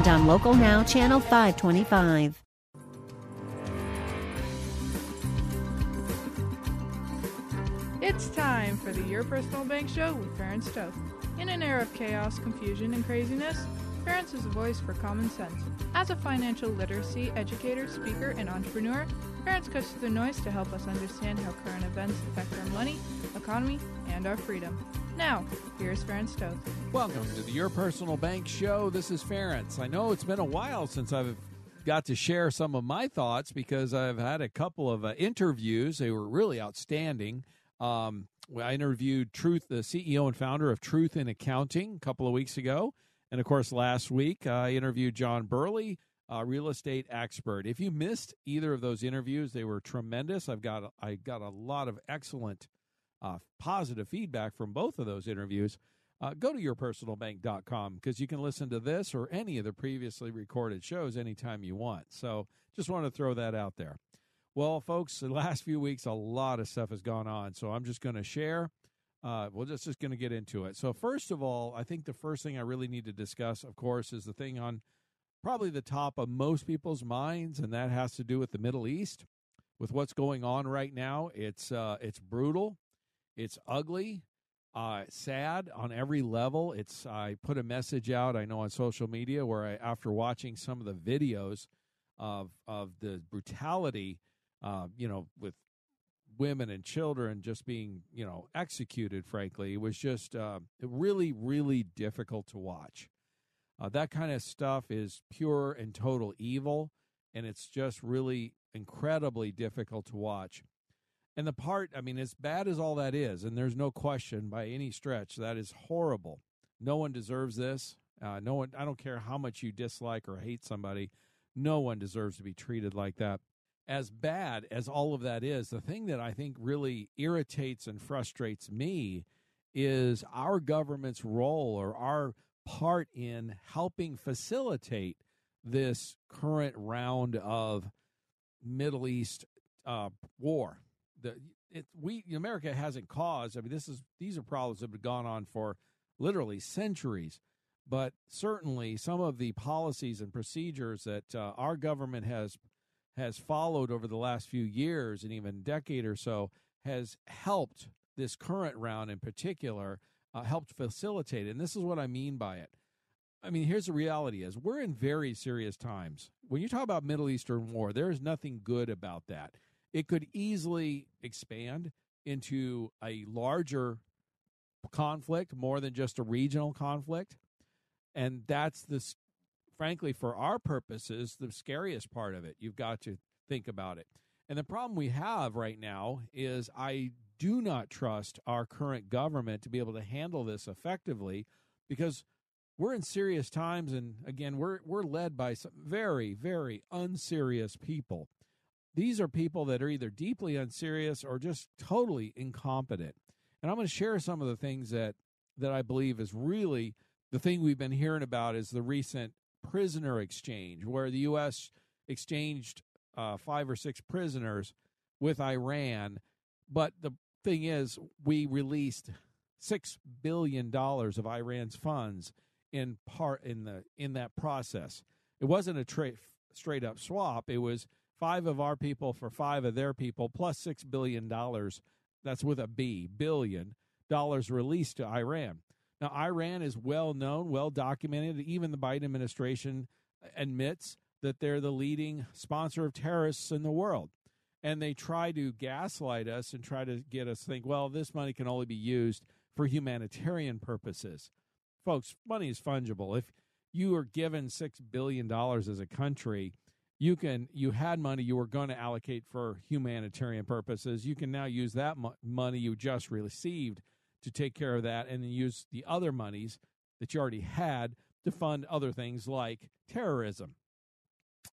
and on Local Now, Channel 525. It's time for the Your Personal Bank Show with Ferenc Toth. In an era of chaos, confusion, and craziness, Ferenc is a voice for common sense. As a financial literacy educator, speaker, and entrepreneur, Ferenc cuts through the noise to help us understand how current events affect our money, economy, and our freedom. Now, here's Ferenc Toth. Welcome to the Your Personal Bank Show. This is Ferenc. I know it's been a while since I've got to share some of my thoughts because I've had a couple of uh, interviews. They were really outstanding. Um, I interviewed Truth, the CEO and founder of Truth in Accounting, a couple of weeks ago. And of course, last week, I interviewed John Burley, a real estate expert. If you missed either of those interviews, they were tremendous. I've got I got a lot of excellent uh, positive feedback from both of those interviews. Uh, go to yourpersonalbank.com because you can listen to this or any of the previously recorded shows anytime you want. So just want to throw that out there. Well, folks, the last few weeks, a lot of stuff has gone on. So I'm just going to share. Uh, we're just, just going to get into it. So, first of all, I think the first thing I really need to discuss, of course, is the thing on probably the top of most people's minds, and that has to do with the Middle East, with what's going on right now. It's uh, it's brutal, it's ugly, uh, sad on every level. It's I put a message out I know on social media where I, after watching some of the videos of of the brutality uh, you know, with women and children just being, you know, executed, frankly, it was just uh, really, really difficult to watch. Uh, that kind of stuff is pure and total evil, and it's just really incredibly difficult to watch. And the part, I mean, as bad as all that is, and there's no question by any stretch, that is horrible. No one deserves this. Uh, no one, I don't care how much you dislike or hate somebody, no one deserves to be treated like that as bad as all of that is, the thing that I think really irritates and frustrates me is our government's role or our part in helping facilitate this current round of Middle East uh, war. The it, we America hasn't caused. I mean, this is these are problems that have gone on for literally centuries. But certainly, some of the policies and procedures that uh, our government has has followed over the last few years and even decade or so has helped this current round in particular uh, helped facilitate it. and this is what i mean by it i mean here's the reality is we're in very serious times when you talk about middle eastern war there is nothing good about that it could easily expand into a larger conflict more than just a regional conflict and that's the frankly, for our purposes, the scariest part of it. You've got to think about it. And the problem we have right now is I do not trust our current government to be able to handle this effectively because we're in serious times and again we're we're led by some very very unserious people. These are people that are either deeply unserious or just totally incompetent. And I'm going to share some of the things that that I believe is really the thing we've been hearing about is the recent prisoner exchange, where the U.S. exchanged uh, five or six prisoners with Iran. But the thing is, we released six billion dollars of Iran's funds in part in the in that process. It wasn't a tra- straight up swap. It was five of our people for five of their people plus six billion dollars. That's with a B billion dollars released to Iran. Now, Iran is well known, well documented. Even the Biden administration admits that they're the leading sponsor of terrorists in the world. And they try to gaslight us and try to get us to think, well, this money can only be used for humanitarian purposes. Folks, money is fungible. If you are given $6 billion as a country, you can you had money you were going to allocate for humanitarian purposes you can now use that mo- money you just received to take care of that and then use the other monies that you already had to fund other things like terrorism.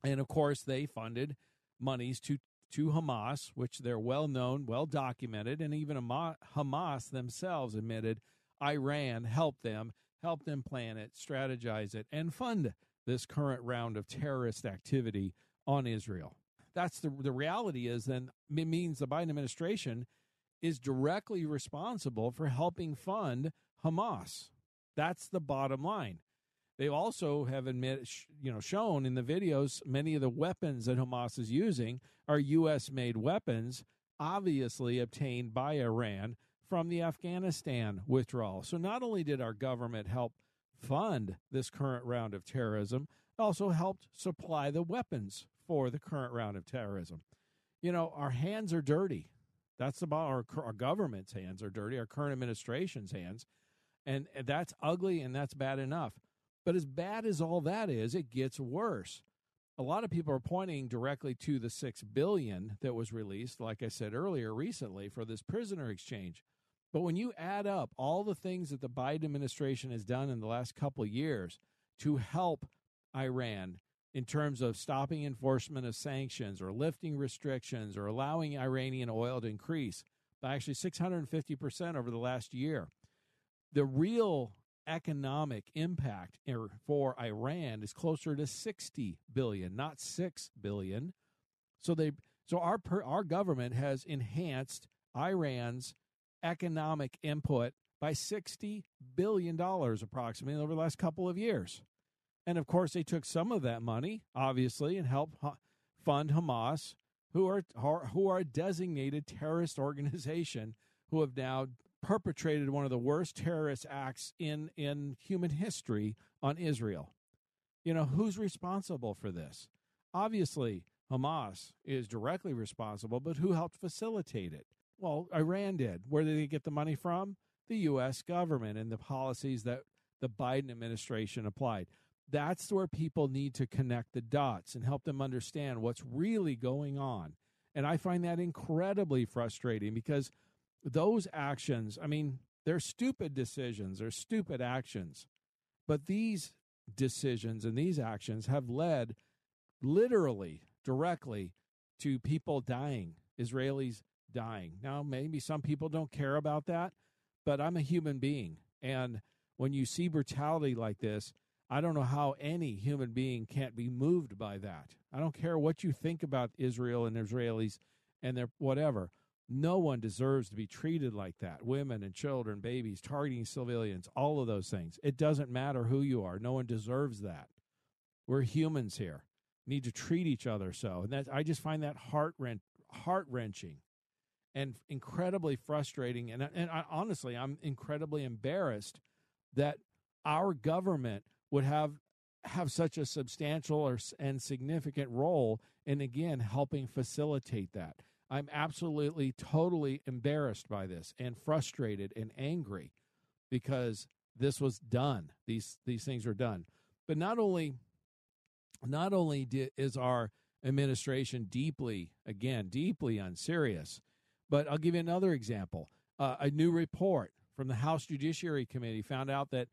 And of course, they funded monies to to Hamas, which they're well known, well documented, and even Hamas themselves admitted Iran helped them, helped them plan it, strategize it, and fund this current round of terrorist activity on Israel. That's the the reality is then it means the Biden administration is directly responsible for helping fund Hamas. That's the bottom line. They also have admit, you know, shown in the videos many of the weapons that Hamas is using are U.S. made weapons, obviously obtained by Iran from the Afghanistan withdrawal. So not only did our government help fund this current round of terrorism, it also helped supply the weapons for the current round of terrorism. You know, our hands are dirty. That's about our, our government's hands are dirty, our current administration's hands. And that's ugly and that's bad enough. But as bad as all that is, it gets worse. A lot of people are pointing directly to the 6 billion that was released like I said earlier recently for this prisoner exchange. But when you add up all the things that the Biden administration has done in the last couple years to help Iran in terms of stopping enforcement of sanctions or lifting restrictions or allowing Iranian oil to increase by actually 650% over the last year. The real economic impact er, for Iran is closer to 60 billion, not 6 billion. So they so our our government has enhanced Iran's economic input by 60 billion dollars approximately over the last couple of years. And of course they took some of that money obviously and helped fund Hamas who are who are a designated terrorist organization who have now perpetrated one of the worst terrorist acts in, in human history on Israel. You know, who's responsible for this? Obviously, Hamas is directly responsible, but who helped facilitate it? Well, Iran did. Where did they get the money from? The U.S. government and the policies that the Biden administration applied. That's where people need to connect the dots and help them understand what's really going on. And I find that incredibly frustrating because those actions, I mean, they're stupid decisions, they're stupid actions. But these decisions and these actions have led literally, directly to people dying, Israelis dying. Now, maybe some people don't care about that, but I'm a human being. And when you see brutality like this, I don't know how any human being can't be moved by that. I don't care what you think about Israel and Israelis and their whatever. No one deserves to be treated like that. Women and children, babies, targeting civilians, all of those things. It doesn't matter who you are. No one deserves that. We're humans here. Need to treat each other so. And that I just find that heart heart wrenching and incredibly frustrating. And and I, honestly, I'm incredibly embarrassed that our government would have have such a substantial or and significant role in again helping facilitate that. I'm absolutely, totally embarrassed by this and frustrated and angry because this was done. These these things were done. But not only not only did, is our administration deeply, again, deeply unserious, but I'll give you another example. Uh, a new report from the House Judiciary Committee found out that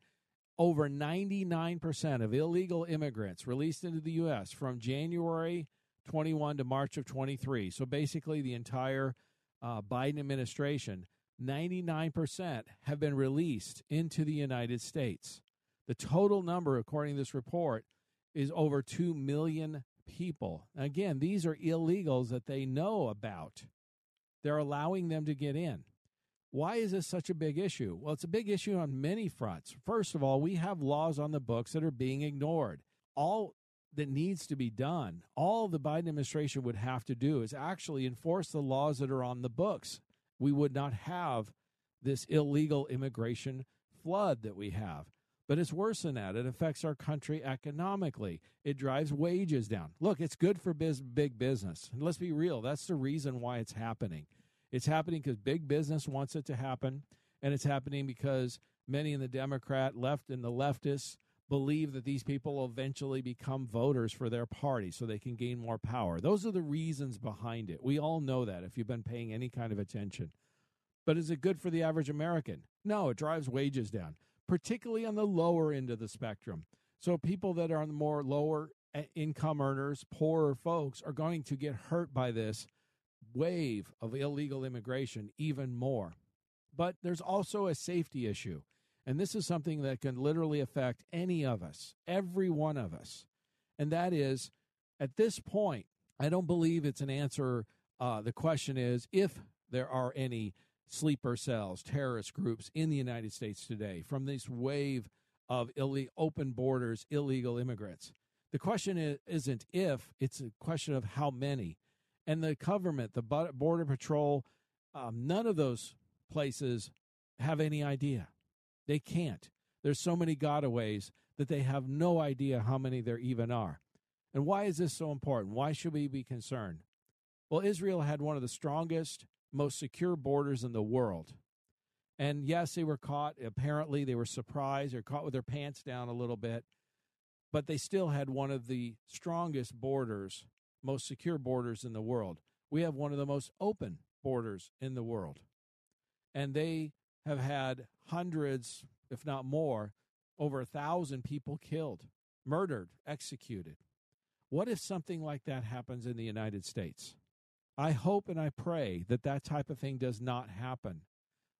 over 99% of illegal immigrants released into the U.S. from January 21 to March of 23. So basically, the entire uh, Biden administration, 99% have been released into the United States. The total number, according to this report, is over 2 million people. Again, these are illegals that they know about. They're allowing them to get in. Why is this such a big issue? Well, it's a big issue on many fronts. First of all, we have laws on the books that are being ignored. All that needs to be done, all the Biden administration would have to do is actually enforce the laws that are on the books. We would not have this illegal immigration flood that we have. But it's worse than that. It affects our country economically. It drives wages down. Look, it's good for biz- big business. And let's be real, that's the reason why it's happening. It's happening because big business wants it to happen, and it's happening because many in the Democrat left and the leftists believe that these people will eventually become voters for their party so they can gain more power. Those are the reasons behind it. We all know that if you've been paying any kind of attention. But is it good for the average American? No, it drives wages down, particularly on the lower end of the spectrum. So people that are on the more lower eh, income earners, poorer folks are going to get hurt by this wave of illegal immigration even more. But there's also a safety issue. And this is something that can literally affect any of us, every one of us. And that is, at this point, I don't believe it's an answer. Uh, the question is if there are any sleeper cells, terrorist groups in the United States today from this wave of Ill- open borders, illegal immigrants. The question is, isn't if, it's a question of how many. And the government, the Border Patrol, um, none of those places have any idea. They can't. There's so many gotaways that they have no idea how many there even are. And why is this so important? Why should we be concerned? Well, Israel had one of the strongest, most secure borders in the world. And yes, they were caught. Apparently, they were surprised or caught with their pants down a little bit. But they still had one of the strongest borders, most secure borders in the world. We have one of the most open borders in the world. And they have had hundreds, if not more, over a thousand people killed, murdered, executed. What if something like that happens in the United States? I hope and I pray that that type of thing does not happen.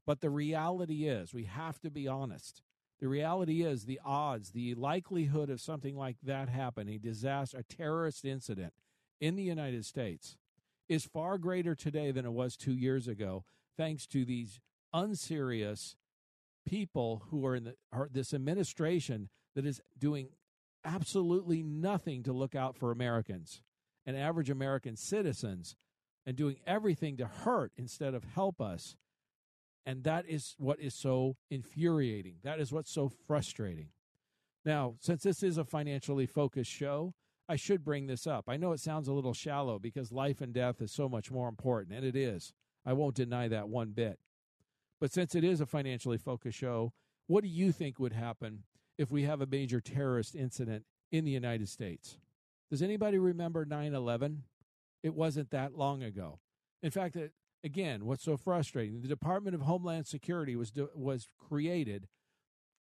But the reality is, we have to be honest. The reality is, the odds, the likelihood of something like that happening, disaster, a terrorist incident in the United States, is far greater today than it was two years ago, thanks to these unserious people who are in the, are this administration that is doing absolutely nothing to look out for Americans and average American citizens and doing everything to hurt instead of help us. And that is what is so infuriating. That is what's so frustrating. Now, since this is a financially focused show, I should bring this up. I know it sounds a little shallow because life and death is so much more important, and it is. I won't deny that one bit. But since it is a financially focused show, what do you think would happen if we have a major terrorist incident in the United States? Does anybody remember 9 11? It wasn't that long ago. In fact, again, what's so frustrating, the Department of Homeland Security was, was created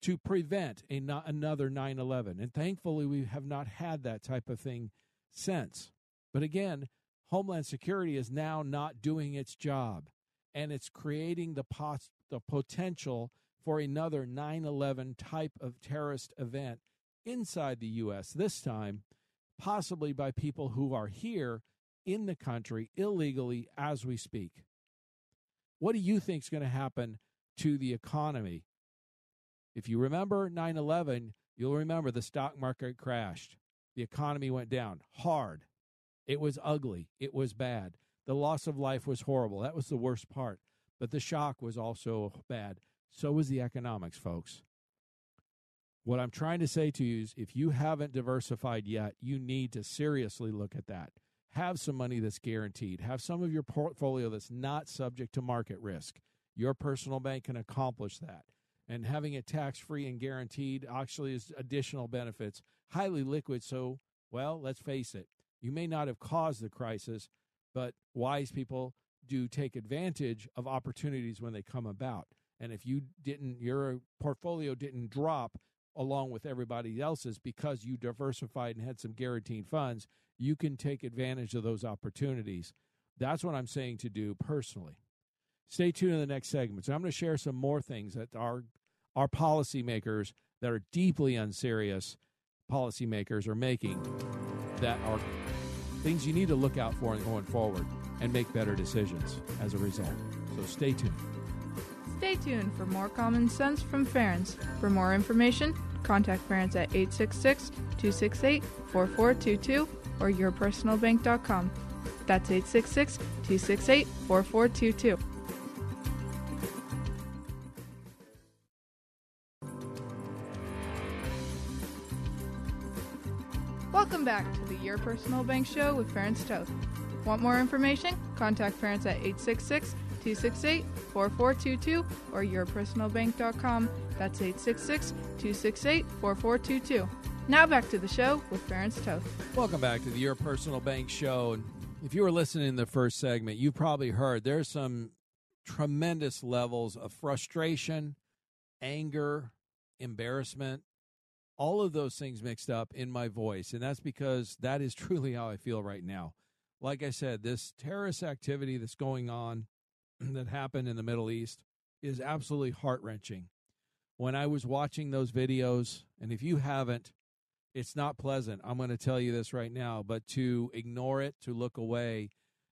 to prevent a not another 9/11 and thankfully we have not had that type of thing since but again homeland security is now not doing its job and it's creating the pos- the potential for another 9/11 type of terrorist event inside the US this time possibly by people who are here in the country illegally as we speak. What do you think is going to happen to the economy? If you remember 9/11 you'll remember the stock market crashed. The economy went down hard. It was ugly. It was bad the loss of life was horrible. That was the worst part. But the shock was also bad. So was the economics, folks. What I'm trying to say to you is if you haven't diversified yet, you need to seriously look at that. Have some money that's guaranteed. Have some of your portfolio that's not subject to market risk. Your personal bank can accomplish that. And having it tax free and guaranteed actually is additional benefits. Highly liquid, so, well, let's face it, you may not have caused the crisis, but wise people do take advantage of opportunities when they come about. And if you didn't, your portfolio didn't drop along with everybody else's because you diversified and had some guaranteed funds, you can take advantage of those opportunities. That's what I'm saying to do personally. Stay tuned in the next segment. So I'm going to share some more things that our our policymakers that are deeply unserious policymakers are making that are things you need to look out for going forward and make better decisions as a result. So stay tuned. Stay tuned for more common sense from Ferenc. For more information, contact Ferenc at 866 268 4422 or yourpersonalbank.com. That's 866 268 4422. Welcome back to Your Personal Bank Show with Ferenc Toth. Want more information? Contact Ferenc at 866 268 4422 or yourpersonalbank.com. That's 866 268 4422. Now back to the show with Ferenc Toth. Welcome back to the Your Personal Bank Show. If you were listening in the first segment, you probably heard there's some tremendous levels of frustration, anger, embarrassment, all of those things mixed up in my voice. And that's because that is truly how I feel right now. Like I said, this terrorist activity that's going on that happened in the Middle East is absolutely heart wrenching. When I was watching those videos, and if you haven't, it's not pleasant. I'm going to tell you this right now, but to ignore it, to look away,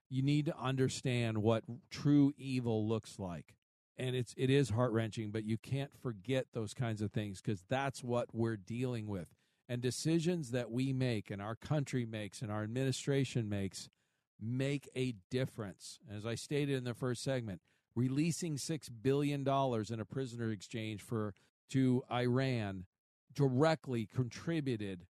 you need to understand what true evil looks like. And it's it is heart-wrenching, but you can't forget those kinds of things because that's what we're dealing with. And decisions that we make and our country makes and our administration makes make a difference. As I stated in the first segment, releasing 6 billion dollars in a prisoner exchange for to Iran directly contributed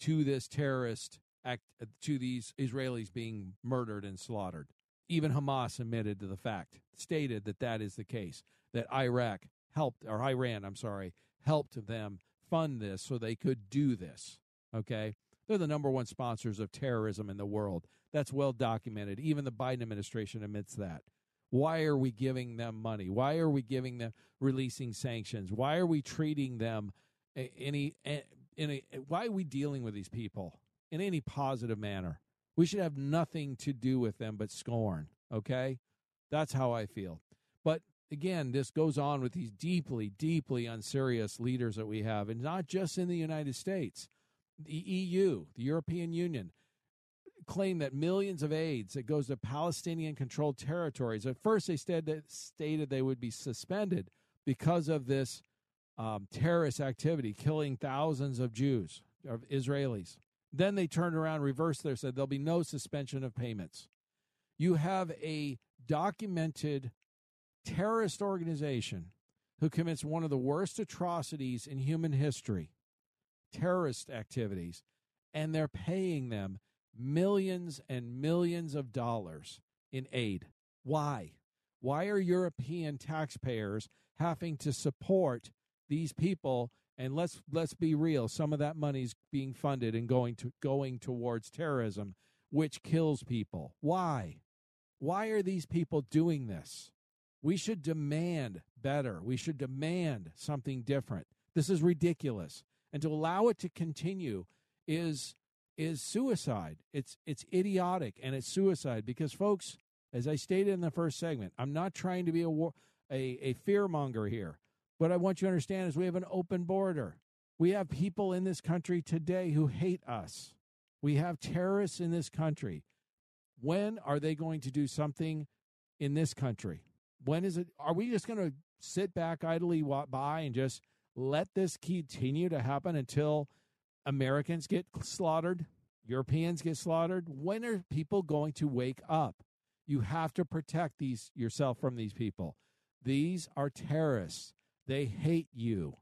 to this terrorist act to these Israelis being murdered and slaughtered. Even Hamas admitted to the fact, stated that that is the case, that Iraq helped, or Iran, I'm sorry, helped them fund this so they could do this. Okay? They're the number one sponsors of terrorism in the world. That's well documented. Even the Biden administration admits that. Why are we giving them money? Why are we giving them releasing sanctions? Why are we treating them eh, any eh, in a eh, why are we dealing with these people in any positive manner? We should have nothing to do with them but scorn, okay? That's how I feel. But again, this goes on with these deeply, deeply unserious leaders that we have, and not just in the United States. The EU, the European Union, claim that millions of aids that goes to Palestinian controlled territories. At first, they stated, they would be suspended because of this um, terrorist activity, killing thousands of Jews, of Israelis. Then they turned around, reversed there, said there'll be no suspension of payments. You have a documented terrorist organization who commits one of the worst atrocities in human history, terrorist activities, and they're paying them millions and millions of dollars in aid. Why? Why are European taxpayers having to support these people and let's let's be real some of that money is being funded and going to going towards terrorism which kills people. Why? Why are these people doing this? We should demand better. We should demand something different. This is ridiculous. And to allow it to continue is is suicide. It's it's idiotic and it's suicide because folks as i stated in the first segment i'm not trying to be a war a, a fear monger here what I want you to understand is we have an open border. We have people in this country today who hate us. We have terrorists in this country. When are they going to do something in this country? When is it? Are we just going to sit back idly by and just let this continue to happen until Americans get slaughtered, Europeans get slaughtered? When are people going to wake up? You have to protect these yourself from these people. These are terrorists. They hate you.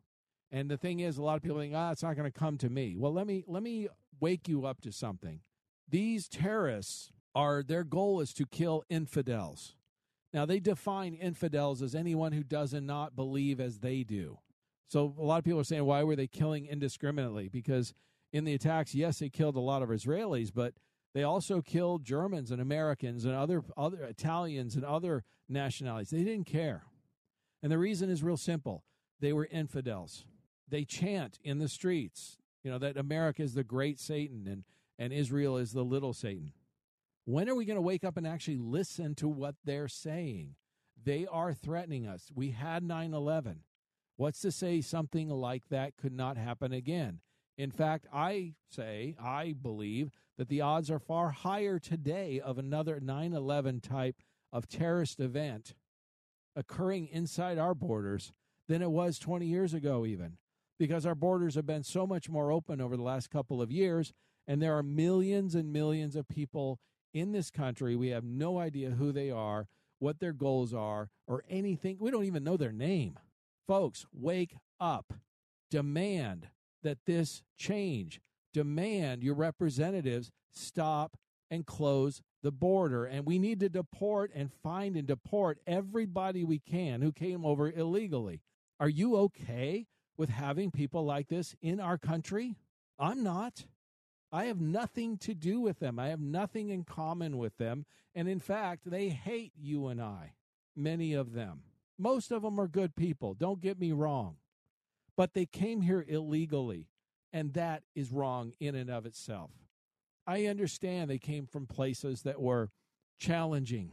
And the thing is, a lot of people think, ah, it's not going to come to me. Well, let me let me wake you up to something. These terrorists are their goal is to kill infidels. Now they define infidels as anyone who does not believe as they do. So a lot of people are saying, why were they killing indiscriminately? Because in the attacks, yes, they killed a lot of Israelis, but they also killed Germans and Americans and other other Italians and other nationalities. They didn't care. And the reason is real simple they were infidels. They chant in the streets, you know, that America is the great Satan and, and Israel is the little Satan. When are we going to wake up and actually listen to what they're saying? They are threatening us. We had 9 11. What's to say something like that could not happen again? In fact, I say, I believe that the odds are far higher today of another 9 11 type of terrorist event occurring inside our borders than it was 20 years ago, even because our borders have been so much more open over the last couple of years. And there are millions and millions of people in this country. We have no idea who they are, what their goals are, or anything. We don't even know their name. Folks, wake up. Demand that this change. Demand your representatives stop and close the border. And we need to deport and find and deport everybody we can who came over illegally. Are you okay with having people like this in our country? I'm not. I have nothing to do with them. I have nothing in common with them. And in fact, they hate you and I, many of them. Most of them are good people, don't get me wrong. But they came here illegally. And that is wrong in and of itself. I understand they came from places that were challenging,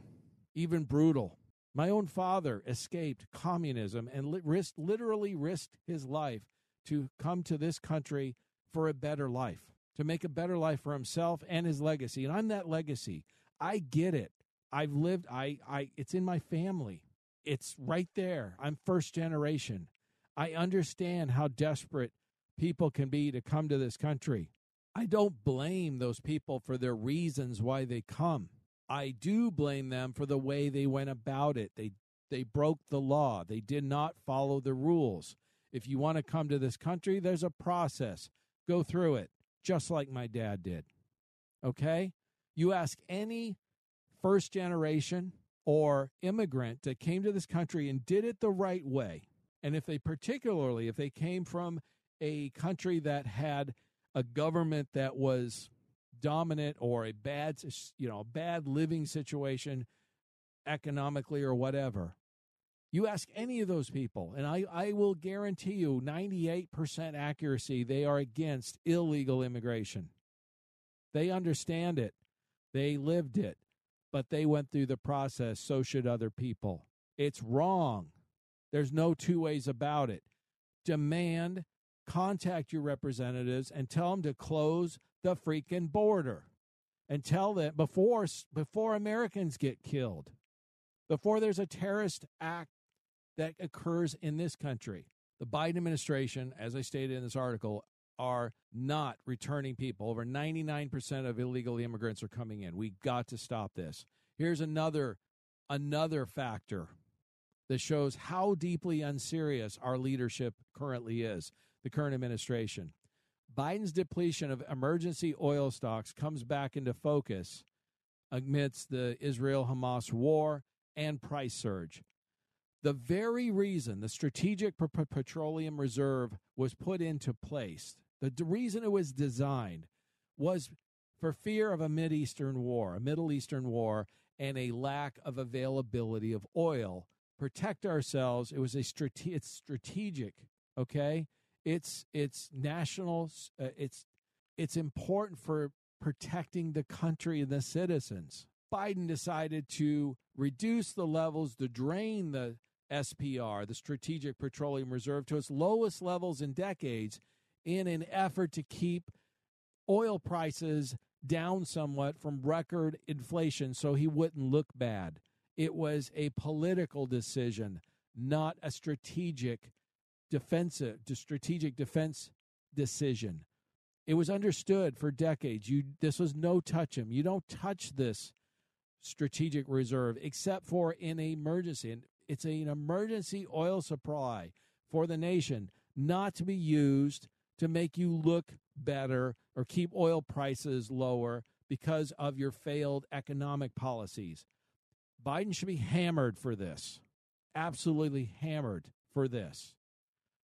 even brutal. My own father escaped communism and li- risked, literally risked his life to come to this country for a better life, to make a better life for himself and his legacy. And I'm that legacy. I get it. I've lived I I it's in my family. It's right there. I'm first generation. I understand how desperate people can be to come to this country. I don't blame those people for their reasons why they come. I do blame them for the way they went about it. They they broke the law. They did not follow the rules. If you want to come to this country, there's a process. Go through it, just like my dad did. Okay? You ask any first generation or immigrant that came to this country and did it the right way. And if they particularly if they came from a country that had a government that was dominant or a bad you know a bad living situation economically or whatever you ask any of those people and i, I will guarantee you 98% accuracy they are against illegal immigration. They understand it. They lived it but they went through the process so should other people. It's wrong. There's no two ways about it. Demand contact your representatives and tell them to close the freaking border and tell them before before Americans get killed, before there's a terrorist act that occurs in this country. The Biden administration, as I stated in this article, are not returning people. Over 99% of illegal immigrants are coming in. We got to stop this. Here's another another factor that shows how deeply unserious our leadership currently is, the current administration. Biden's depletion of emergency oil stocks comes back into focus amidst the Israel Hamas war and price surge. The very reason the Strategic Petroleum Reserve was put into place, the reason it was designed, was for fear of a Mideastern war, a Middle Eastern war, and a lack of availability of oil. Protect ourselves. It was a strate- it's strategic, okay? It's it's national. Uh, it's it's important for protecting the country and the citizens. Biden decided to reduce the levels to drain the SPR, the Strategic Petroleum Reserve, to its lowest levels in decades in an effort to keep oil prices down somewhat from record inflation so he wouldn't look bad. It was a political decision, not a strategic defensive to uh, strategic defense decision. It was understood for decades. You this was no touch him. You don't touch this strategic reserve except for in an emergency. And it's an emergency oil supply for the nation, not to be used to make you look better or keep oil prices lower because of your failed economic policies. Biden should be hammered for this. Absolutely hammered for this.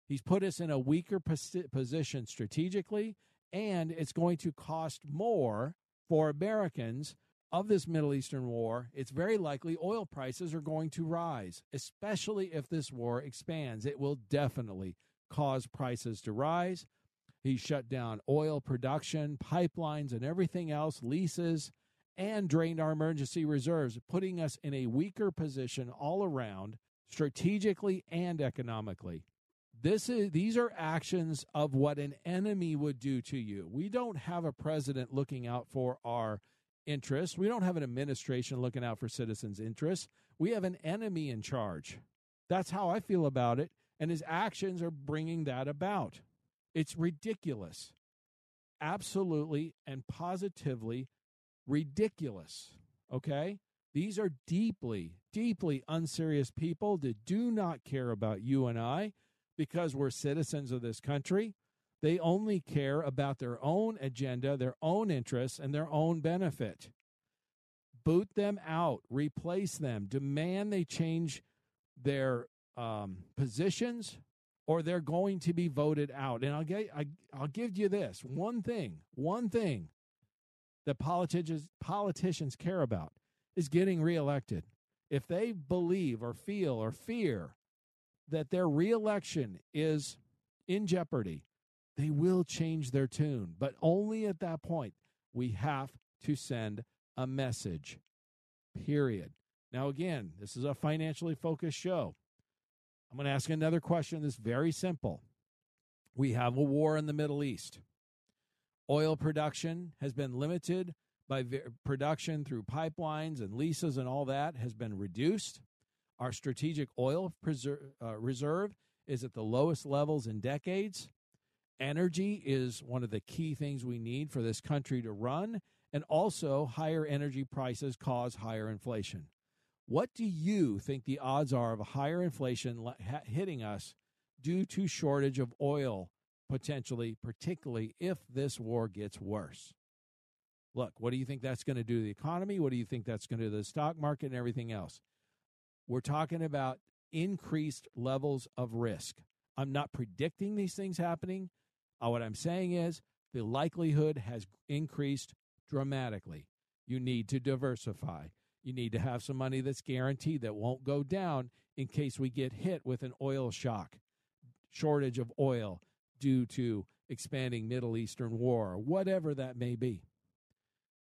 He's put us in a weaker position strategically, and it's going to cost more for Americans of this Middle Eastern war. It's very likely oil prices are going to rise, especially if this war expands. It will definitely cause prices to rise. He shut down oil production, pipelines, and everything else, leases, and drained our emergency reserves, putting us in a weaker position all around, strategically and economically. This is these are actions of what an enemy would do to you. We don't have a president looking out for our interests. We don't have an administration looking out for citizens' interests. We have an enemy in charge. That's how I feel about it, and his actions are bringing that about. It's ridiculous. Absolutely and positively ridiculous. Okay? These are deeply, deeply unserious people that do not care about you and I because we're citizens of this country. They only care about their own agenda, their own interests, and their own benefit. Boot them out, replace them, demand they change their um, positions, or they're going to be voted out. And I'll get, I, I'll give you this one thing, one thing that politicians politicians care about is getting reelected. If they believe or feel or fear that their reelection is in jeopardy, they will change their tune, but only at that point. We have to send a message. Period. Now, again, this is a financially focused show. I'm going to ask another question that's very simple. We have a war in the Middle East. Oil production has been limited by production through pipelines and leases and all that has been reduced. Our strategic oil uh, reserve is at the lowest levels in decades. Energy is one of the key things we need for this country to run, and also higher energy prices cause higher inflation. What do you think the odds are of higher inflation hitting us due to shortage of oil potentially, particularly if this war gets worse? Look, what do you think that's going to do to the economy? What do you think that's going to do to the stock market and everything else? We're talking about increased levels of risk. I'm not predicting these things happening. Uh, what I'm saying is the likelihood has increased dramatically. You need to diversify. You need to have some money that's guaranteed that won't go down in case we get hit with an oil shock, shortage of oil due to expanding Middle Eastern war, whatever that may be.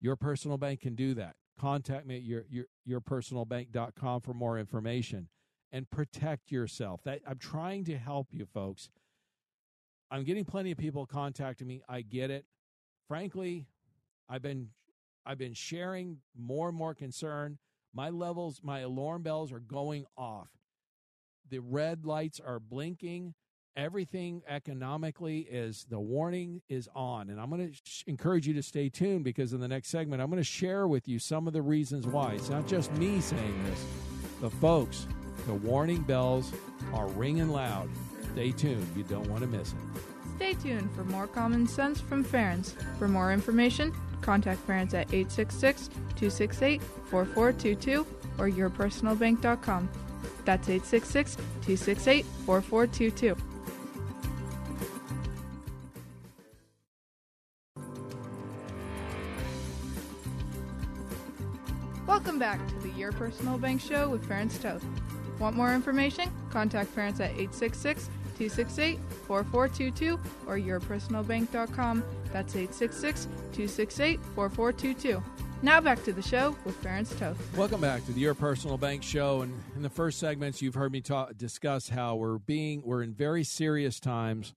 Your personal bank can do that. Contact me at your, your, yourpersonalbank.com for more information and protect yourself. That I'm trying to help you folks. I'm getting plenty of people contacting me. I get it. Frankly, I've been I've been sharing more and more concern. My levels, my alarm bells are going off. The red lights are blinking. Everything economically is the warning is on. And I'm going to sh- encourage you to stay tuned because in the next segment, I'm going to share with you some of the reasons why. It's not just me saying this, the folks, the warning bells are ringing loud. Stay tuned. You don't want to miss it. Stay tuned for more common sense from Ferenc. For more information, Contact Ferenc at 866 268 4422 or yourpersonalbank.com. That's 866 268 4422. Welcome back to the Your Personal Bank Show with Ferenc Toth. Want more information? Contact Ferenc at 866 268 4422 or yourpersonalbank.com. That's 866 268 4422. Now back to the show with Ferenc Toth. Welcome back to the Your Personal Bank Show. And in the first segments, you've heard me talk, discuss how we're being we're in very serious times.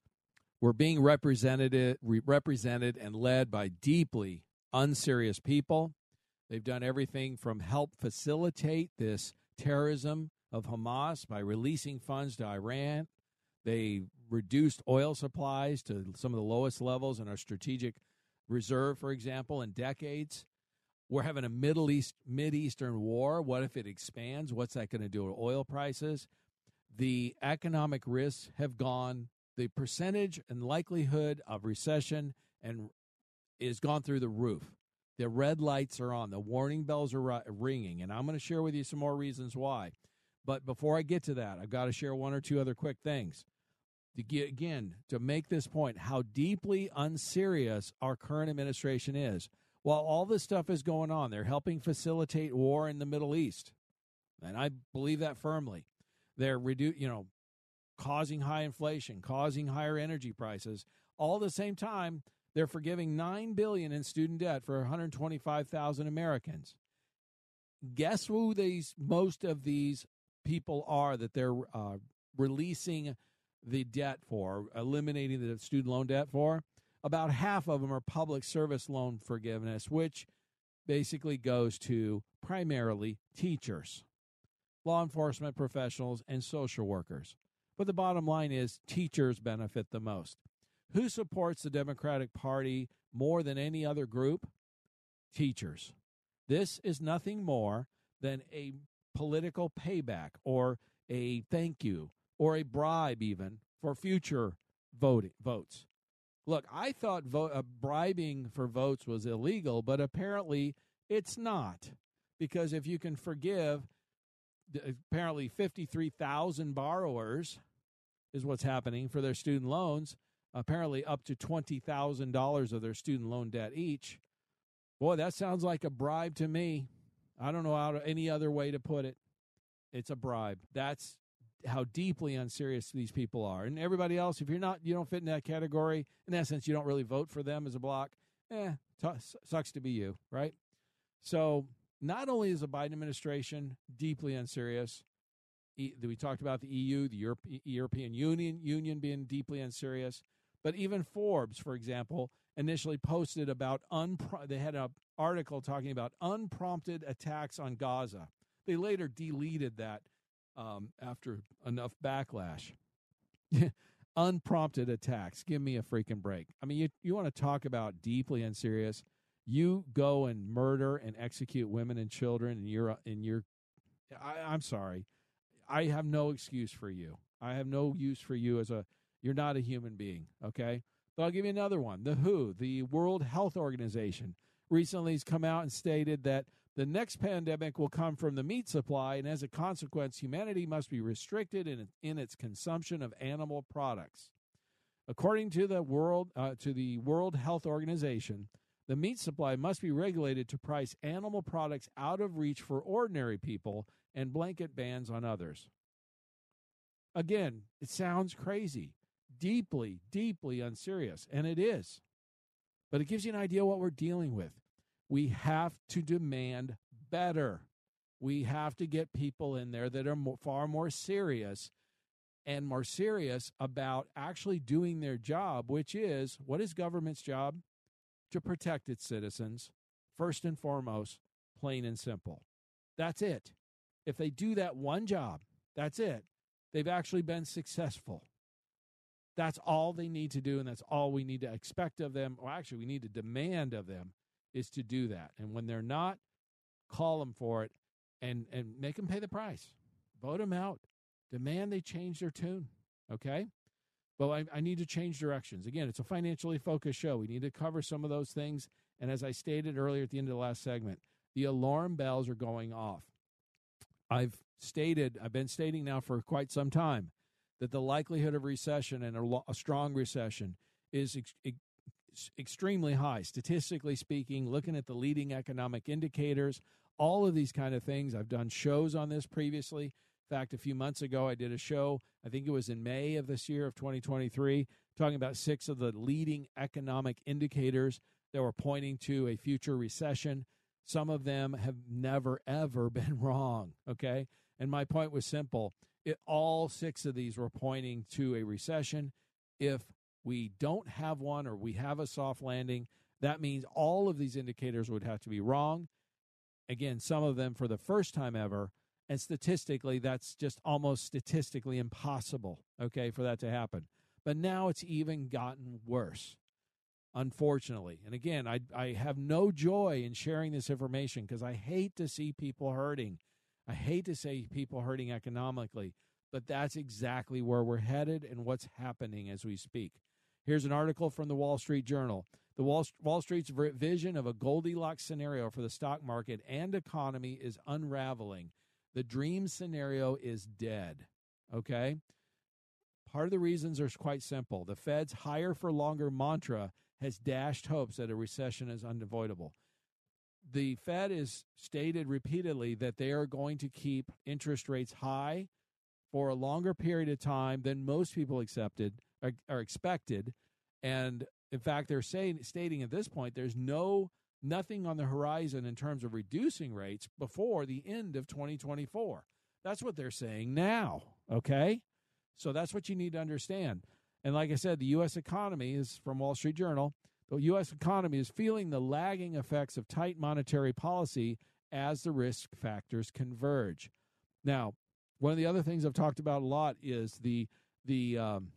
We're being represented represented and led by deeply unserious people. They've done everything from help facilitate this terrorism of Hamas by releasing funds to Iran, they reduced oil supplies to some of the lowest levels in our strategic reserve, for example, in decades. We're having a Middle East Mid Eastern war. What if it expands? What's that going to do to oil prices? The economic risks have gone. The percentage and likelihood of recession and is gone through the roof. The red lights are on. The warning bells are ringing, and I'm going to share with you some more reasons why. But before I get to that, I've got to share one or two other quick things to get again to make this point how deeply unserious our current administration is. While all this stuff is going on, they're helping facilitate war in the Middle East, and I believe that firmly. They're redu- you know, causing high inflation, causing higher energy prices. All at the same time, they're forgiving nine billion in student debt for 125,000 Americans. Guess who these most of these people are that they're uh, releasing the debt for, eliminating the student loan debt for, about half of them are public service loan forgiveness, which basically goes to primarily teachers, law enforcement professionals, and social workers. But the bottom line is teachers benefit the most. Who supports the Democratic Party more than any other group? Teachers. This is nothing more than a political payback or a thank you or a bribe even for future voting votes. Look, I thought uh, bribing for votes was illegal, but apparently it's not. Because if you can forgive apparently 53,000 borrowers is what's happening for their student loans, apparently up to $20,000 of their student loan debt each. Boy, that sounds like a bribe to me. I don't know how to, any other way to put it. It's a bribe. That's how deeply unserious these people are. And everybody else, if you're not, you don't fit in that category. In essence, you don't really vote for them as a block. Eh, t- sucks to be you, right? So not only is the Biden administration deeply unserious, we talked about the EU, the Europe, European Union Union being deeply unserious, but even Forbes, for example, initially posted about unpro- they had an article talking about unprompted attacks on Gaza. They later deleted that um, after enough backlash. unprompted attacks. Give me a freaking break. I mean, you you want to talk about deeply unserious? You go and murder and execute women and children, and you're in your. I'm sorry, I have no excuse for you. I have no use for you as a. You're not a human being, okay? But I'll give you another one. The WHO, the World Health Organization, recently has come out and stated that the next pandemic will come from the meat supply, and as a consequence, humanity must be restricted in, in its consumption of animal products. According to the World uh, to the World Health Organization, the meat supply must be regulated to price animal products out of reach for ordinary people and blanket bans on others. Again, it sounds crazy, deeply, deeply unserious, and it is. But it gives you an idea what we're dealing with. We have to demand better. We have to get people in there that are more, far more serious and more serious about actually doing their job, which is what is government's job? to protect its citizens, first and foremost, plain and simple. That's it. If they do that one job, that's it. They've actually been successful. That's all they need to do, and that's all we need to expect of them, or actually, we need to demand of them, is to do that. And when they're not, call them for it and, and make them pay the price. Vote them out. Demand they change their tune. Okay? Well, I, I need to change directions. Again, it's a financially focused show. We need to cover some of those things. And as I stated earlier at the end of the last segment, the alarm bells are going off. I've stated, I've been stating now for quite some time that the likelihood of recession and a, a strong recession is ex- ex- extremely high. Statistically speaking, looking at the leading economic indicators, all of these kind of things. I've done shows on this previously In fact, a few months ago, I did a show, I think it was in May of this year of 2023, talking about six of the leading economic indicators that were pointing to a future recession. Some of them have never, ever been wrong. Okay. And my point was simple it, all six of these were pointing to a recession. If we don't have one or we have a soft landing, that means all of these indicators would have to be wrong. Again, some of them for the first time ever and statistically, that's just almost statistically impossible, okay, for that to happen. But now it's even gotten worse, unfortunately. And again, I, I have no joy in sharing this information because I hate to see people hurting. I hate to say people hurting economically, but that's exactly where we're headed and what's happening as we speak. Here's an article from the Wall Street Journal. The Wall, Wall Street's vision of a Goldilocks scenario for the stock market and economy is unraveling the dream scenario is dead. Okay? Part of the reasons are quite simple. The Fed's higher for longer mantra has dashed hopes that a recession is unavoidable. The Fed has stated repeatedly that they are going to keep interest rates high for a longer period of time than most people accepted are, are expected. And in fact, they're saying stating at this point there's no nothing on the horizon in terms of reducing rates before the end of 2024. That's what they're saying now. Okay. So that's what you need to understand. And like I said, the U.S. economy is from Wall Street Journal. The U.S. economy is feeling the lagging effects of tight monetary policy as the risk factors converge. Now, one of the other things I've talked about a lot is the the um,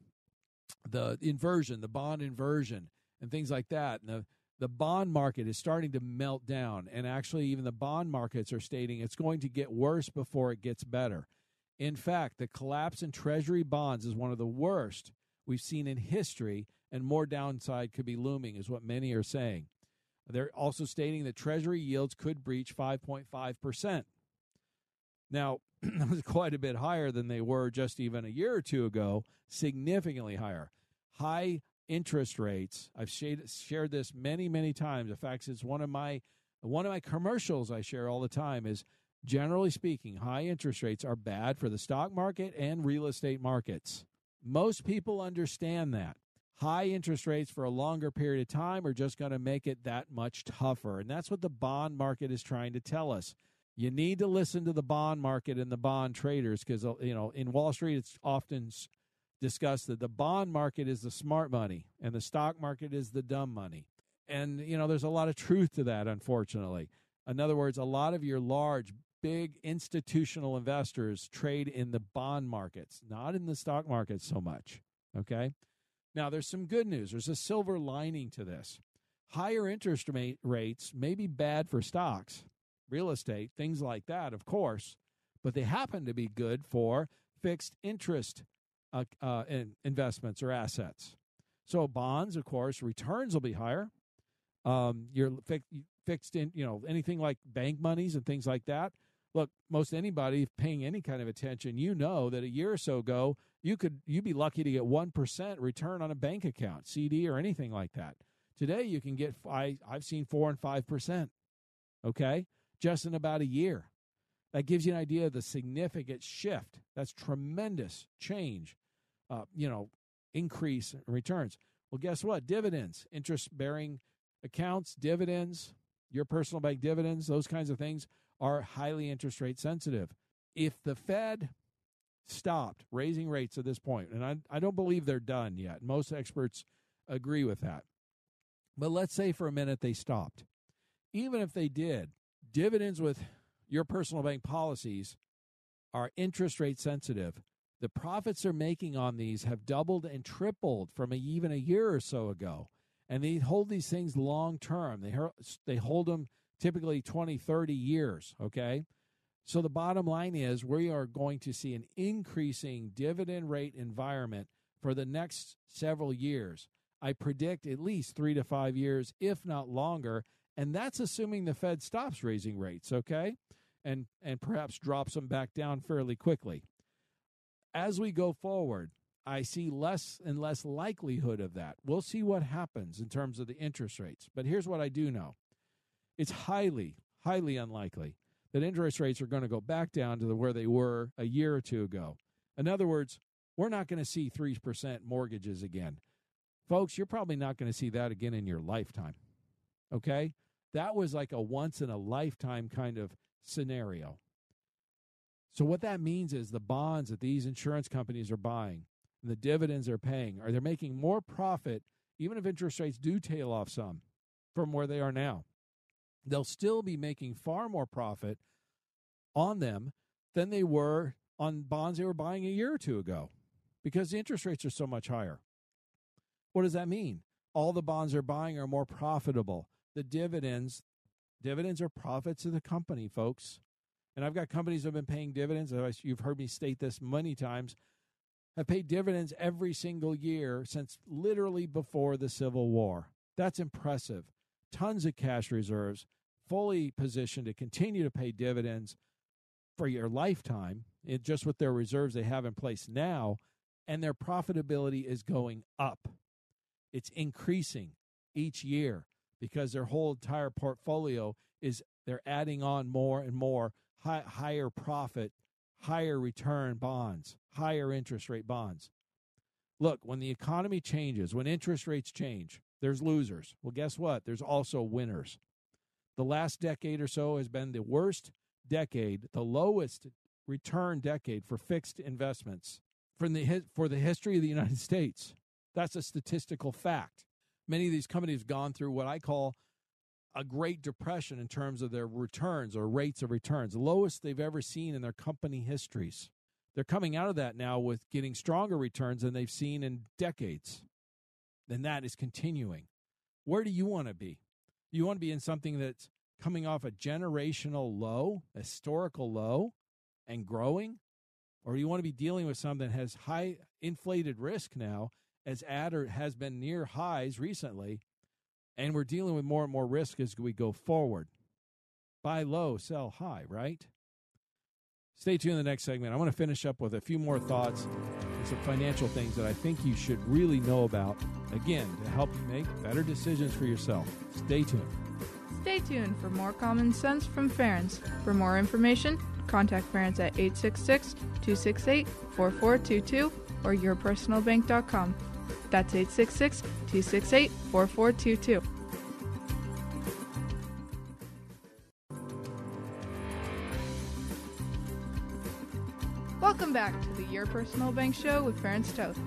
the inversion, the bond inversion, and things like that. And the the bond market is starting to melt down. And actually, even the bond markets are stating it's going to get worse before it gets better. In fact, the collapse in Treasury bonds is one of the worst we've seen in history, and more downside could be looming, is what many are saying. They're also stating that Treasury yields could breach 5.5%. Now, that was quite a bit higher than they were just even a year or two ago, significantly higher. High interest rates. I've shared this many, many times. In fact, it's one of my one of my commercials I share all the time is Generally speaking, high interest rates are bad for the stock market and real estate markets. Most people understand that. High interest rates for a longer period of time are just going to make it that much tougher. And that's what the bond market is trying to tell us. You need to listen to the bond market and the bond traders because, uh, you know, in Wall Street, it's often discussed that the bond market is the smart money and the stock market is the dumb money. And, you know, there's a lot of truth to that, unfortunately. In other words, a lot of your large, big institutional investors trade in the bond markets, not in the stock market so much. Okay. Now, there's some good news. There's a silver lining to this. Higher interest rates may be bad for stocks, real estate, things like that, of course, but they happen to be good for fixed interest uh, uh, investments or assets. So bonds, of course, returns will be higher. Um, you're fi- fixed in, you know, anything like bank monies and things like that. Look, most anybody paying any kind of attention, you know that a year or so ago, you could you'd be lucky to get one percent return on a bank account, CD or anything like that. Today, you can get I, I've seen four and five percent. Okay, just in about a year. That gives you an idea of the significant shift. That's tremendous change. Uh, you know, increase in returns. Well, guess what? Dividends, interest bearing accounts, dividends, your personal bank dividends, those kinds of things are highly interest rate sensitive. If the Fed stopped raising rates at this point, and I, I don't believe they're done yet, most experts agree with that. But let's say for a minute they stopped. Even if they did, dividends with your personal bank policies are interest rate sensitive. The profits they're making on these have doubled and tripled from a, even a year or so ago. And they hold these things long term. They, they hold them typically 20, 30 years, okay? So the bottom line is we are going to see an increasing dividend rate environment for the next several years. I predict at least three to five years, if not longer. And that's assuming the Fed stops raising rates, okay? And, and perhaps drops them back down fairly quickly. As we go forward, I see less and less likelihood of that. We'll see what happens in terms of the interest rates. But here's what I do know it's highly, highly unlikely that interest rates are going to go back down to the, where they were a year or two ago. In other words, we're not going to see 3% mortgages again. Folks, you're probably not going to see that again in your lifetime. Okay? That was like a once in a lifetime kind of scenario. So, what that means is the bonds that these insurance companies are buying and the dividends they're paying are they're making more profit even if interest rates do tail off some from where they are now they'll still be making far more profit on them than they were on bonds they were buying a year or two ago because the interest rates are so much higher. What does that mean? All the bonds they're buying are more profitable. The dividends, dividends are profits of the company, folks. And I've got companies that have been paying dividends. You've heard me state this many times. Have paid dividends every single year since literally before the Civil War. That's impressive. Tons of cash reserves, fully positioned to continue to pay dividends for your lifetime, it, just with their reserves they have in place now, and their profitability is going up. It's increasing each year because their whole entire portfolio is they're adding on more and more high, higher profit, higher return bonds, higher interest rate bonds. Look, when the economy changes, when interest rates change, there's losers. Well, guess what? There's also winners. The last decade or so has been the worst decade, the lowest return decade for fixed investments from the for the history of the United States. That's a statistical fact. Many of these companies have gone through what I call a great depression in terms of their returns or rates of returns, lowest they've ever seen in their company histories. They're coming out of that now with getting stronger returns than they've seen in decades. And that is continuing. Where do you want to be? You want to be in something that's coming off a generational low, historical low, and growing? Or you want to be dealing with something that has high inflated risk now, as Adder has been near highs recently, and we're dealing with more and more risk as we go forward. Buy low, sell high, right? Stay tuned in the next segment. I want to finish up with a few more thoughts some financial things that I think you should really know about, again, to help you make better decisions for yourself. Stay tuned. Stay tuned for more common sense from Ferenc. For more information, contact Ferenc at 866 268 4422 or yourpersonalbank.com. That's 866 268 4422. Back to the Your Personal Bank Show with Ferenc Toth.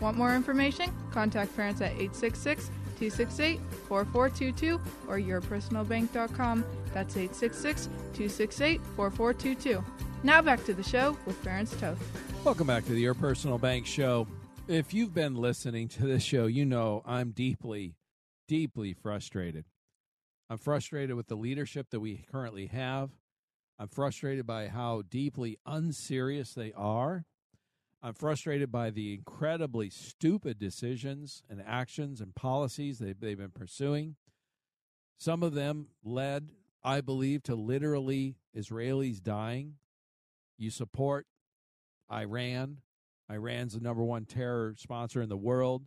Want more information? Contact Ferenc at 866 268 4422 or yourpersonalbank.com. That's 866 268 4422. Now back to the show with Ferenc Toth. Welcome back to the Your Personal Bank Show. If you've been listening to this show, you know I'm deeply, deeply frustrated. I'm frustrated with the leadership that we currently have. I'm frustrated by how deeply unserious they are. I'm frustrated by the incredibly stupid decisions and actions and policies they've, they've been pursuing. Some of them led, I believe, to literally Israelis dying. You support Iran. Iran's the number one terror sponsor in the world.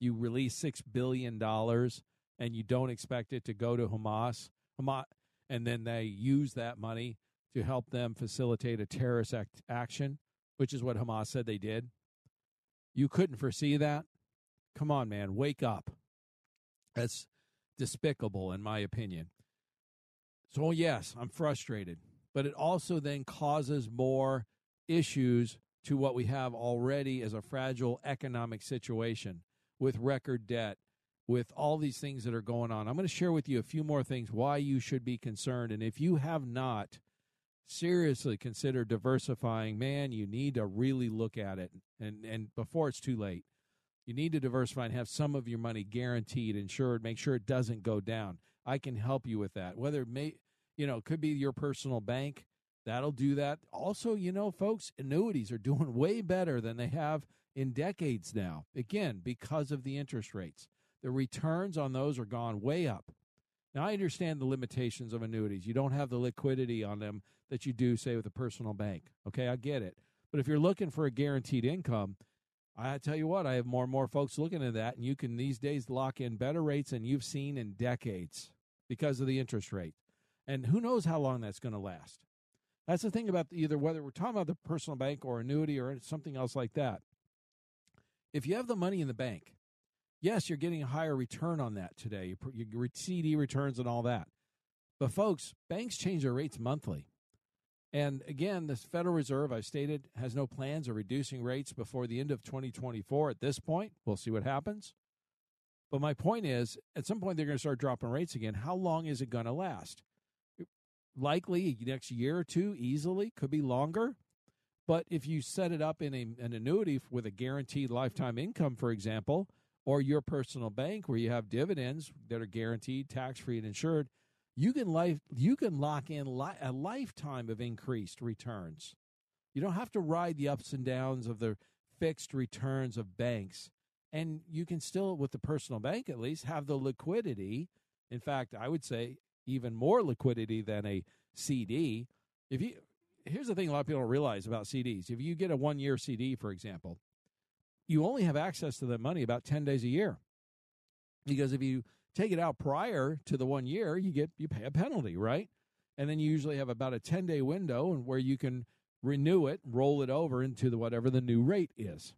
You release $6 billion and you don't expect it to go to Hamas. Hamas and then they use that money to help them facilitate a terrorist act- action, which is what Hamas said they did. You couldn't foresee that? Come on, man, wake up. That's despicable, in my opinion. So, yes, I'm frustrated, but it also then causes more issues to what we have already as a fragile economic situation with record debt, with all these things that are going on. I'm going to share with you a few more things why you should be concerned. And if you have not seriously consider diversifying, man, you need to really look at it. And, and before it's too late, you need to diversify and have some of your money guaranteed, insured, make sure it doesn't go down. I can help you with that. Whether it may, you know, it could be your personal bank. That'll do that. Also, you know, folks, annuities are doing way better than they have in decades now. Again, because of the interest rates. The returns on those are gone way up. Now, I understand the limitations of annuities. You don't have the liquidity on them that you do, say, with a personal bank. Okay, I get it. But if you're looking for a guaranteed income, I tell you what, I have more and more folks looking at that, and you can these days lock in better rates than you've seen in decades because of the interest rate. And who knows how long that's going to last. That's the thing about either whether we're talking about the personal bank or annuity or something else like that. If you have the money in the bank, yes, you're getting a higher return on that today, your CD returns and all that. But folks, banks change their rates monthly. And again, the Federal Reserve, I've stated, has no plans of reducing rates before the end of 2024 at this point. We'll see what happens. But my point is, at some point, they're going to start dropping rates again. How long is it going to last? Likely next year or two, easily, could be longer. But if you set it up in a, an annuity with a guaranteed lifetime income, for example, or your personal bank where you have dividends that are guaranteed, tax free, and insured, you can life you can lock in li- a lifetime of increased returns. You don't have to ride the ups and downs of the fixed returns of banks, and you can still, with the personal bank at least, have the liquidity. In fact, I would say even more liquidity than a CD. If you here's the thing, a lot of people don't realize about CDs. If you get a one year CD, for example, you only have access to that money about ten days a year, because if you take it out prior to the one year, you get you pay a penalty, right? And then you usually have about a 10 day window and where you can renew it, roll it over into the whatever the new rate is.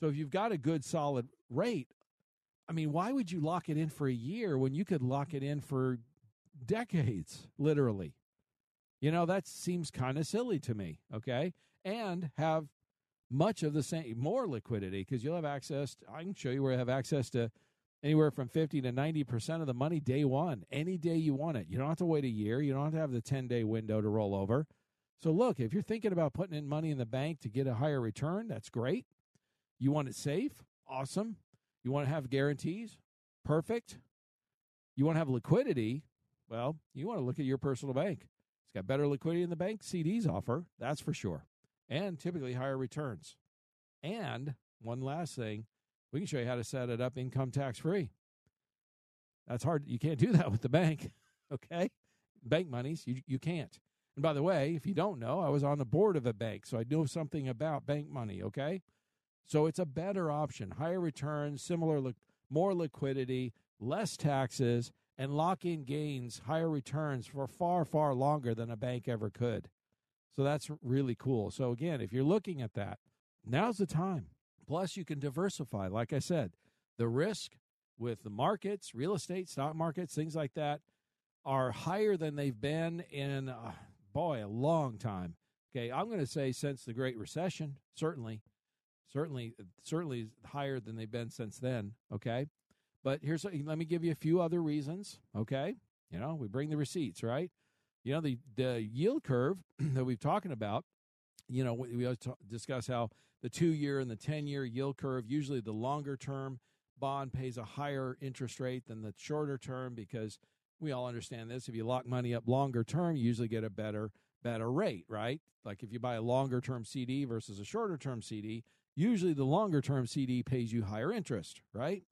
So if you've got a good solid rate, I mean, why would you lock it in for a year when you could lock it in for decades, literally? You know, that seems kind of silly to me, okay? And have much of the same, more liquidity because you'll have access. To, I can show you where I have access to anywhere from 50 to 90% of the money day one, any day you want it. You don't have to wait a year. You don't have to have the 10 day window to roll over. So, look, if you're thinking about putting in money in the bank to get a higher return, that's great. You want it safe? Awesome. You want to have guarantees? Perfect. You want to have liquidity? Well, you want to look at your personal bank. It's got better liquidity in the bank CDs offer, that's for sure, and typically higher returns. And one last thing, we can show you how to set it up income tax free. That's hard. You can't do that with the bank. Okay. Bank monies, you, you can't. And by the way, if you don't know, I was on the board of a bank, so I know something about bank money. Okay. So it's a better option, higher returns, similar, more liquidity, less taxes, and lock in gains, higher returns for far, far longer than a bank ever could. So that's really cool. So, again, if you're looking at that, now's the time. Plus, you can diversify. Like I said, the risk with the markets, real estate, stock markets, things like that are higher than they've been in, uh, boy, a long time. Okay, I'm going to say since the Great Recession, certainly, certainly, certainly higher than they've been since then. Okay, but here's let me give you a few other reasons. Okay, you know we bring the receipts, right? You know the the yield curve that we've talking about. You know we, always talk, discuss how the two year and the ten year yield curve. Usually the longer term bond pays a higher interest rate than the shorter term because we all understand this. If you lock money up longer term, you usually get a better better rate, right? Like if you buy a longer term CD versus a shorter term CD, usually the longer term CD pays you higher interest, right?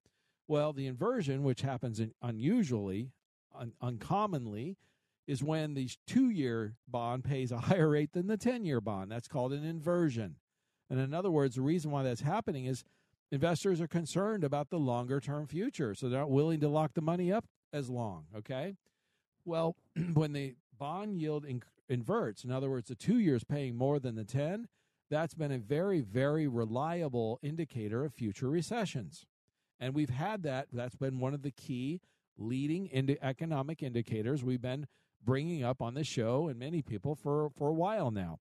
Well, the inversion, which happens in, unusually, un, uncommonly, is when the two year bond pays a higher rate than the 10 year bond. That's called an inversion. And in other words, the reason why that's happening is investors are concerned about the longer term future. So they're not willing to lock the money up as long. Okay. Well, when the bond yield inc- inverts, in other words, the two years paying more than the 10, that's been a very, very reliable indicator of future recessions. And we've had that. That's been one of the key leading into economic indicators we've been bringing up on the show and many people for, for a while now.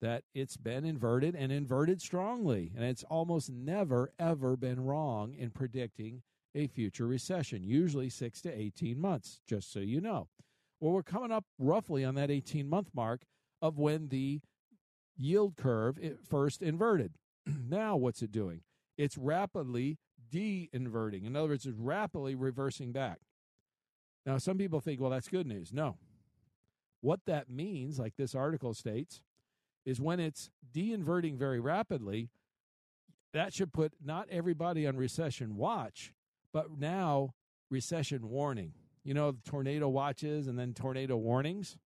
That it's been inverted and inverted strongly. And it's almost never, ever been wrong in predicting a future recession, usually six to 18 months, just so you know. Well, we're coming up roughly on that 18 month mark of when the yield curve first inverted. now, what's it doing? It's rapidly de inverting. In other words, it's rapidly reversing back. Now, some people think, well, that's good news. No. What that means, like this article states, is when it's de inverting very rapidly, that should put not everybody on recession watch, but now recession warning. You know, tornado watches and then tornado warnings.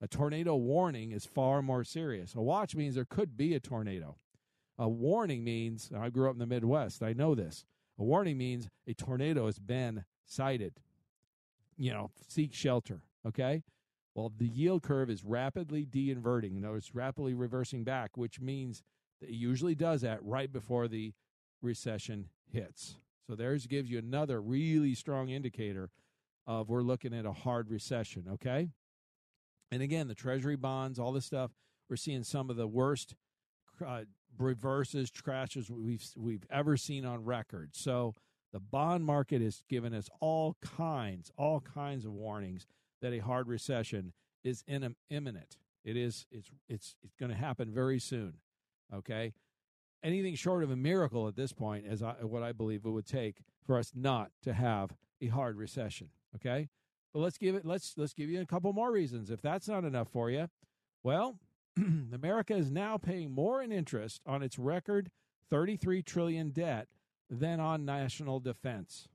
A tornado warning is far more serious. A watch means there could be a tornado. A warning means, I grew up in the Midwest, I know this. A warning means a tornado has been sighted. You know, seek shelter. Okay? Well, the yield curve is rapidly de inverting. You know, it's rapidly reversing back, which means that it usually does that right before the recession hits. So there's gives you another really strong indicator of we're looking at a hard recession, okay? And again, the treasury bonds, all this stuff, we're seeing some of the worst uh, reverses, crashes we've we've ever seen on record. So the bond market has given us all kinds, all kinds of warnings that a hard recession is in, imminent. It is it's it's it's going to happen very soon. Okay, anything short of a miracle at this point is uh, what I believe it would take for us not to have a hard recession. Okay, but let's give it let's let's give you a couple more reasons. If that's not enough for you, well, America is now paying more in interest on its record 33 trillion debt than on national defense.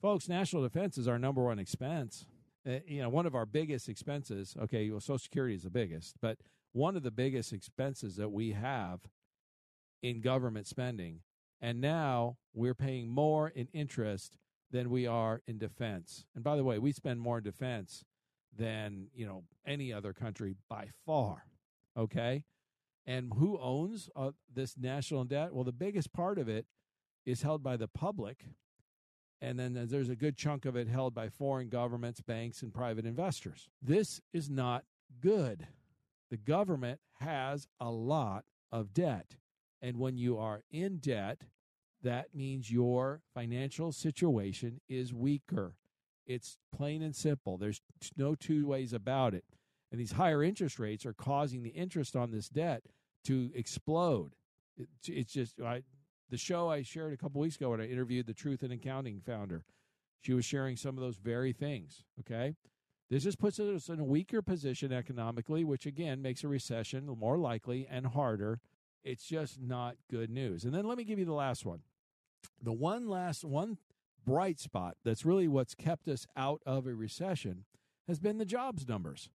Folks, national defense is our number one expense. Uh, you know, one of our biggest expenses. Okay, well, Social Security is the biggest, but one of the biggest expenses that we have in government spending. And now we're paying more in interest than we are in defense. And by the way, we spend more in defense than, you know, any other country by far. Okay? And who owns uh, this national debt? Well, the biggest part of it is held by the public. And then there's a good chunk of it held by foreign governments, banks, and private investors. This is not good. The government has a lot of debt. And when you are in debt, that means your financial situation is weaker. It's plain and simple. There's no two ways about it. And these higher interest rates are causing the interest on this debt to explode. It's just the show I shared a couple weeks ago when I interviewed the Truth in Accounting founder. She was sharing some of those very things. Okay. This just puts us in a weaker position economically, which again makes a recession more likely and harder it's just not good news. And then let me give you the last one. The one last one bright spot that's really what's kept us out of a recession has been the jobs numbers.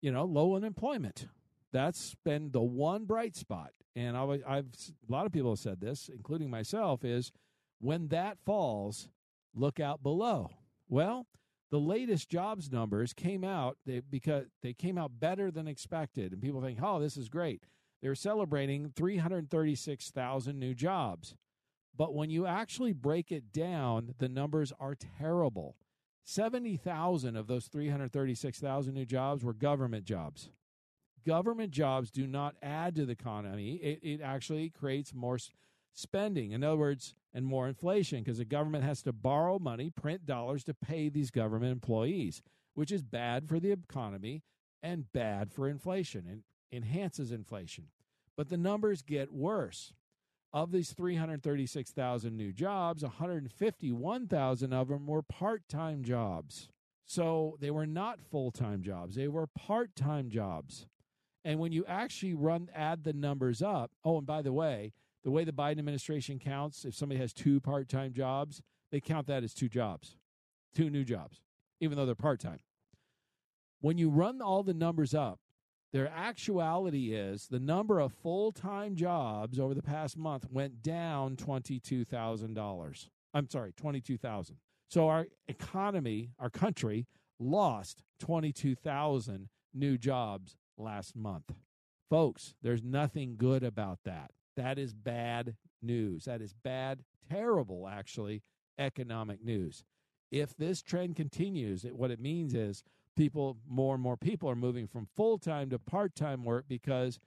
You know, low unemployment. That's been the one bright spot. And I, have a lot of people have said this, including myself, is when that falls, look out below. Well, the latest jobs numbers came out they, because they came out better than expected, and people think, "Oh, this is great." They're celebrating 336,000 new jobs. But when you actually break it down, the numbers are terrible. 70,000 of those 336,000 new jobs were government jobs. Government jobs do not add to the economy, it, it actually creates more spending. In other words, and more inflation because the government has to borrow money, print dollars to pay these government employees, which is bad for the economy and bad for inflation and enhances inflation. But the numbers get worse. Of these 336,000 new jobs, 151,000 of them were part time jobs. So they were not full time jobs, they were part time jobs. And when you actually run add the numbers up, oh, and by the way, the way the Biden administration counts, if somebody has two part time jobs, they count that as two jobs, two new jobs, even though they're part time. When you run all the numbers up, their actuality is the number of full time jobs over the past month went down $22,000. I'm sorry, 22,000. So our economy, our country, lost 22,000 new jobs last month. Folks, there's nothing good about that. That is bad news. That is bad, terrible, actually, economic news. If this trend continues, it, what it means is people, more and more people are moving from full time to part time work because,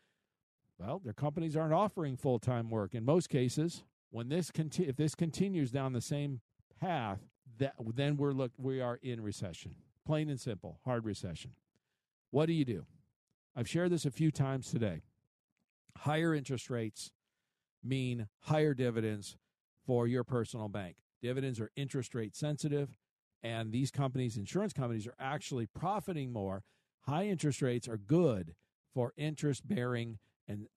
well, their companies aren't offering full time work. In most cases, when this conti- if this continues down the same path, that then we're look we are in recession. Plain and simple, hard recession. What do you do? I've shared this a few times today. Higher interest rates mean higher dividends for your personal bank. Dividends are interest rate sensitive, and these companies, insurance companies, are actually profiting more. High interest rates are good for interest bearing and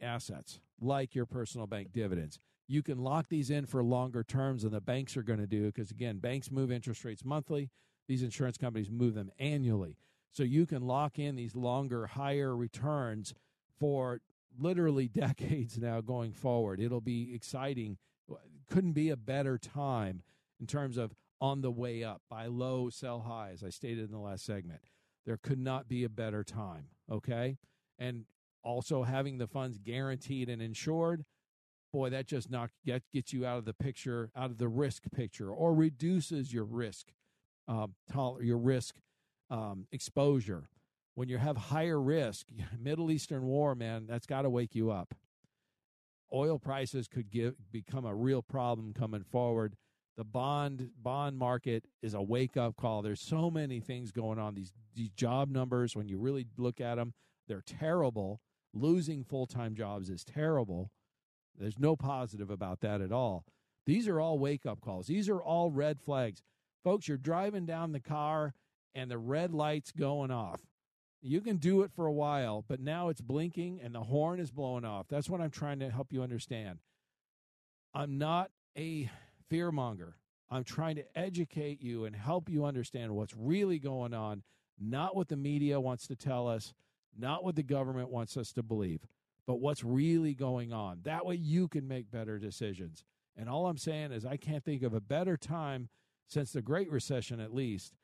assets like your personal bank dividends. You can lock these in for longer terms than the banks are going to do because, again, banks move interest rates monthly. These insurance companies move them annually. So you can lock in these longer, higher returns for literally decades now going forward. It'll be exciting. Couldn't be a better time in terms of on the way up, buy low, sell high, as I stated in the last segment. There could not be a better time. Okay. And also having the funds guaranteed and insured, boy, that just not get, gets you out of the picture, out of the risk picture, or reduces your risk, uh, your risk um, exposure when you have higher risk, Middle Eastern war, man, that's got to wake you up. Oil prices could give, become a real problem coming forward. The bond bond market is a wake up call. There's so many things going on. These these job numbers, when you really look at them, they're terrible. Losing full time jobs is terrible. There's no positive about that at all. These are all wake up calls. These are all red flags. Folks, you're driving down the car and the red light's going off. You can do it for a while, but now it's blinking and the horn is blowing off. That's what I'm trying to help you understand. I'm not a fearmonger. I'm trying to educate you and help you understand what's really going on, not what the media wants to tell us, not what the government wants us to believe, but what's really going on. That way you can make better decisions. And all I'm saying is, I can't think of a better time since the Great Recession, at least,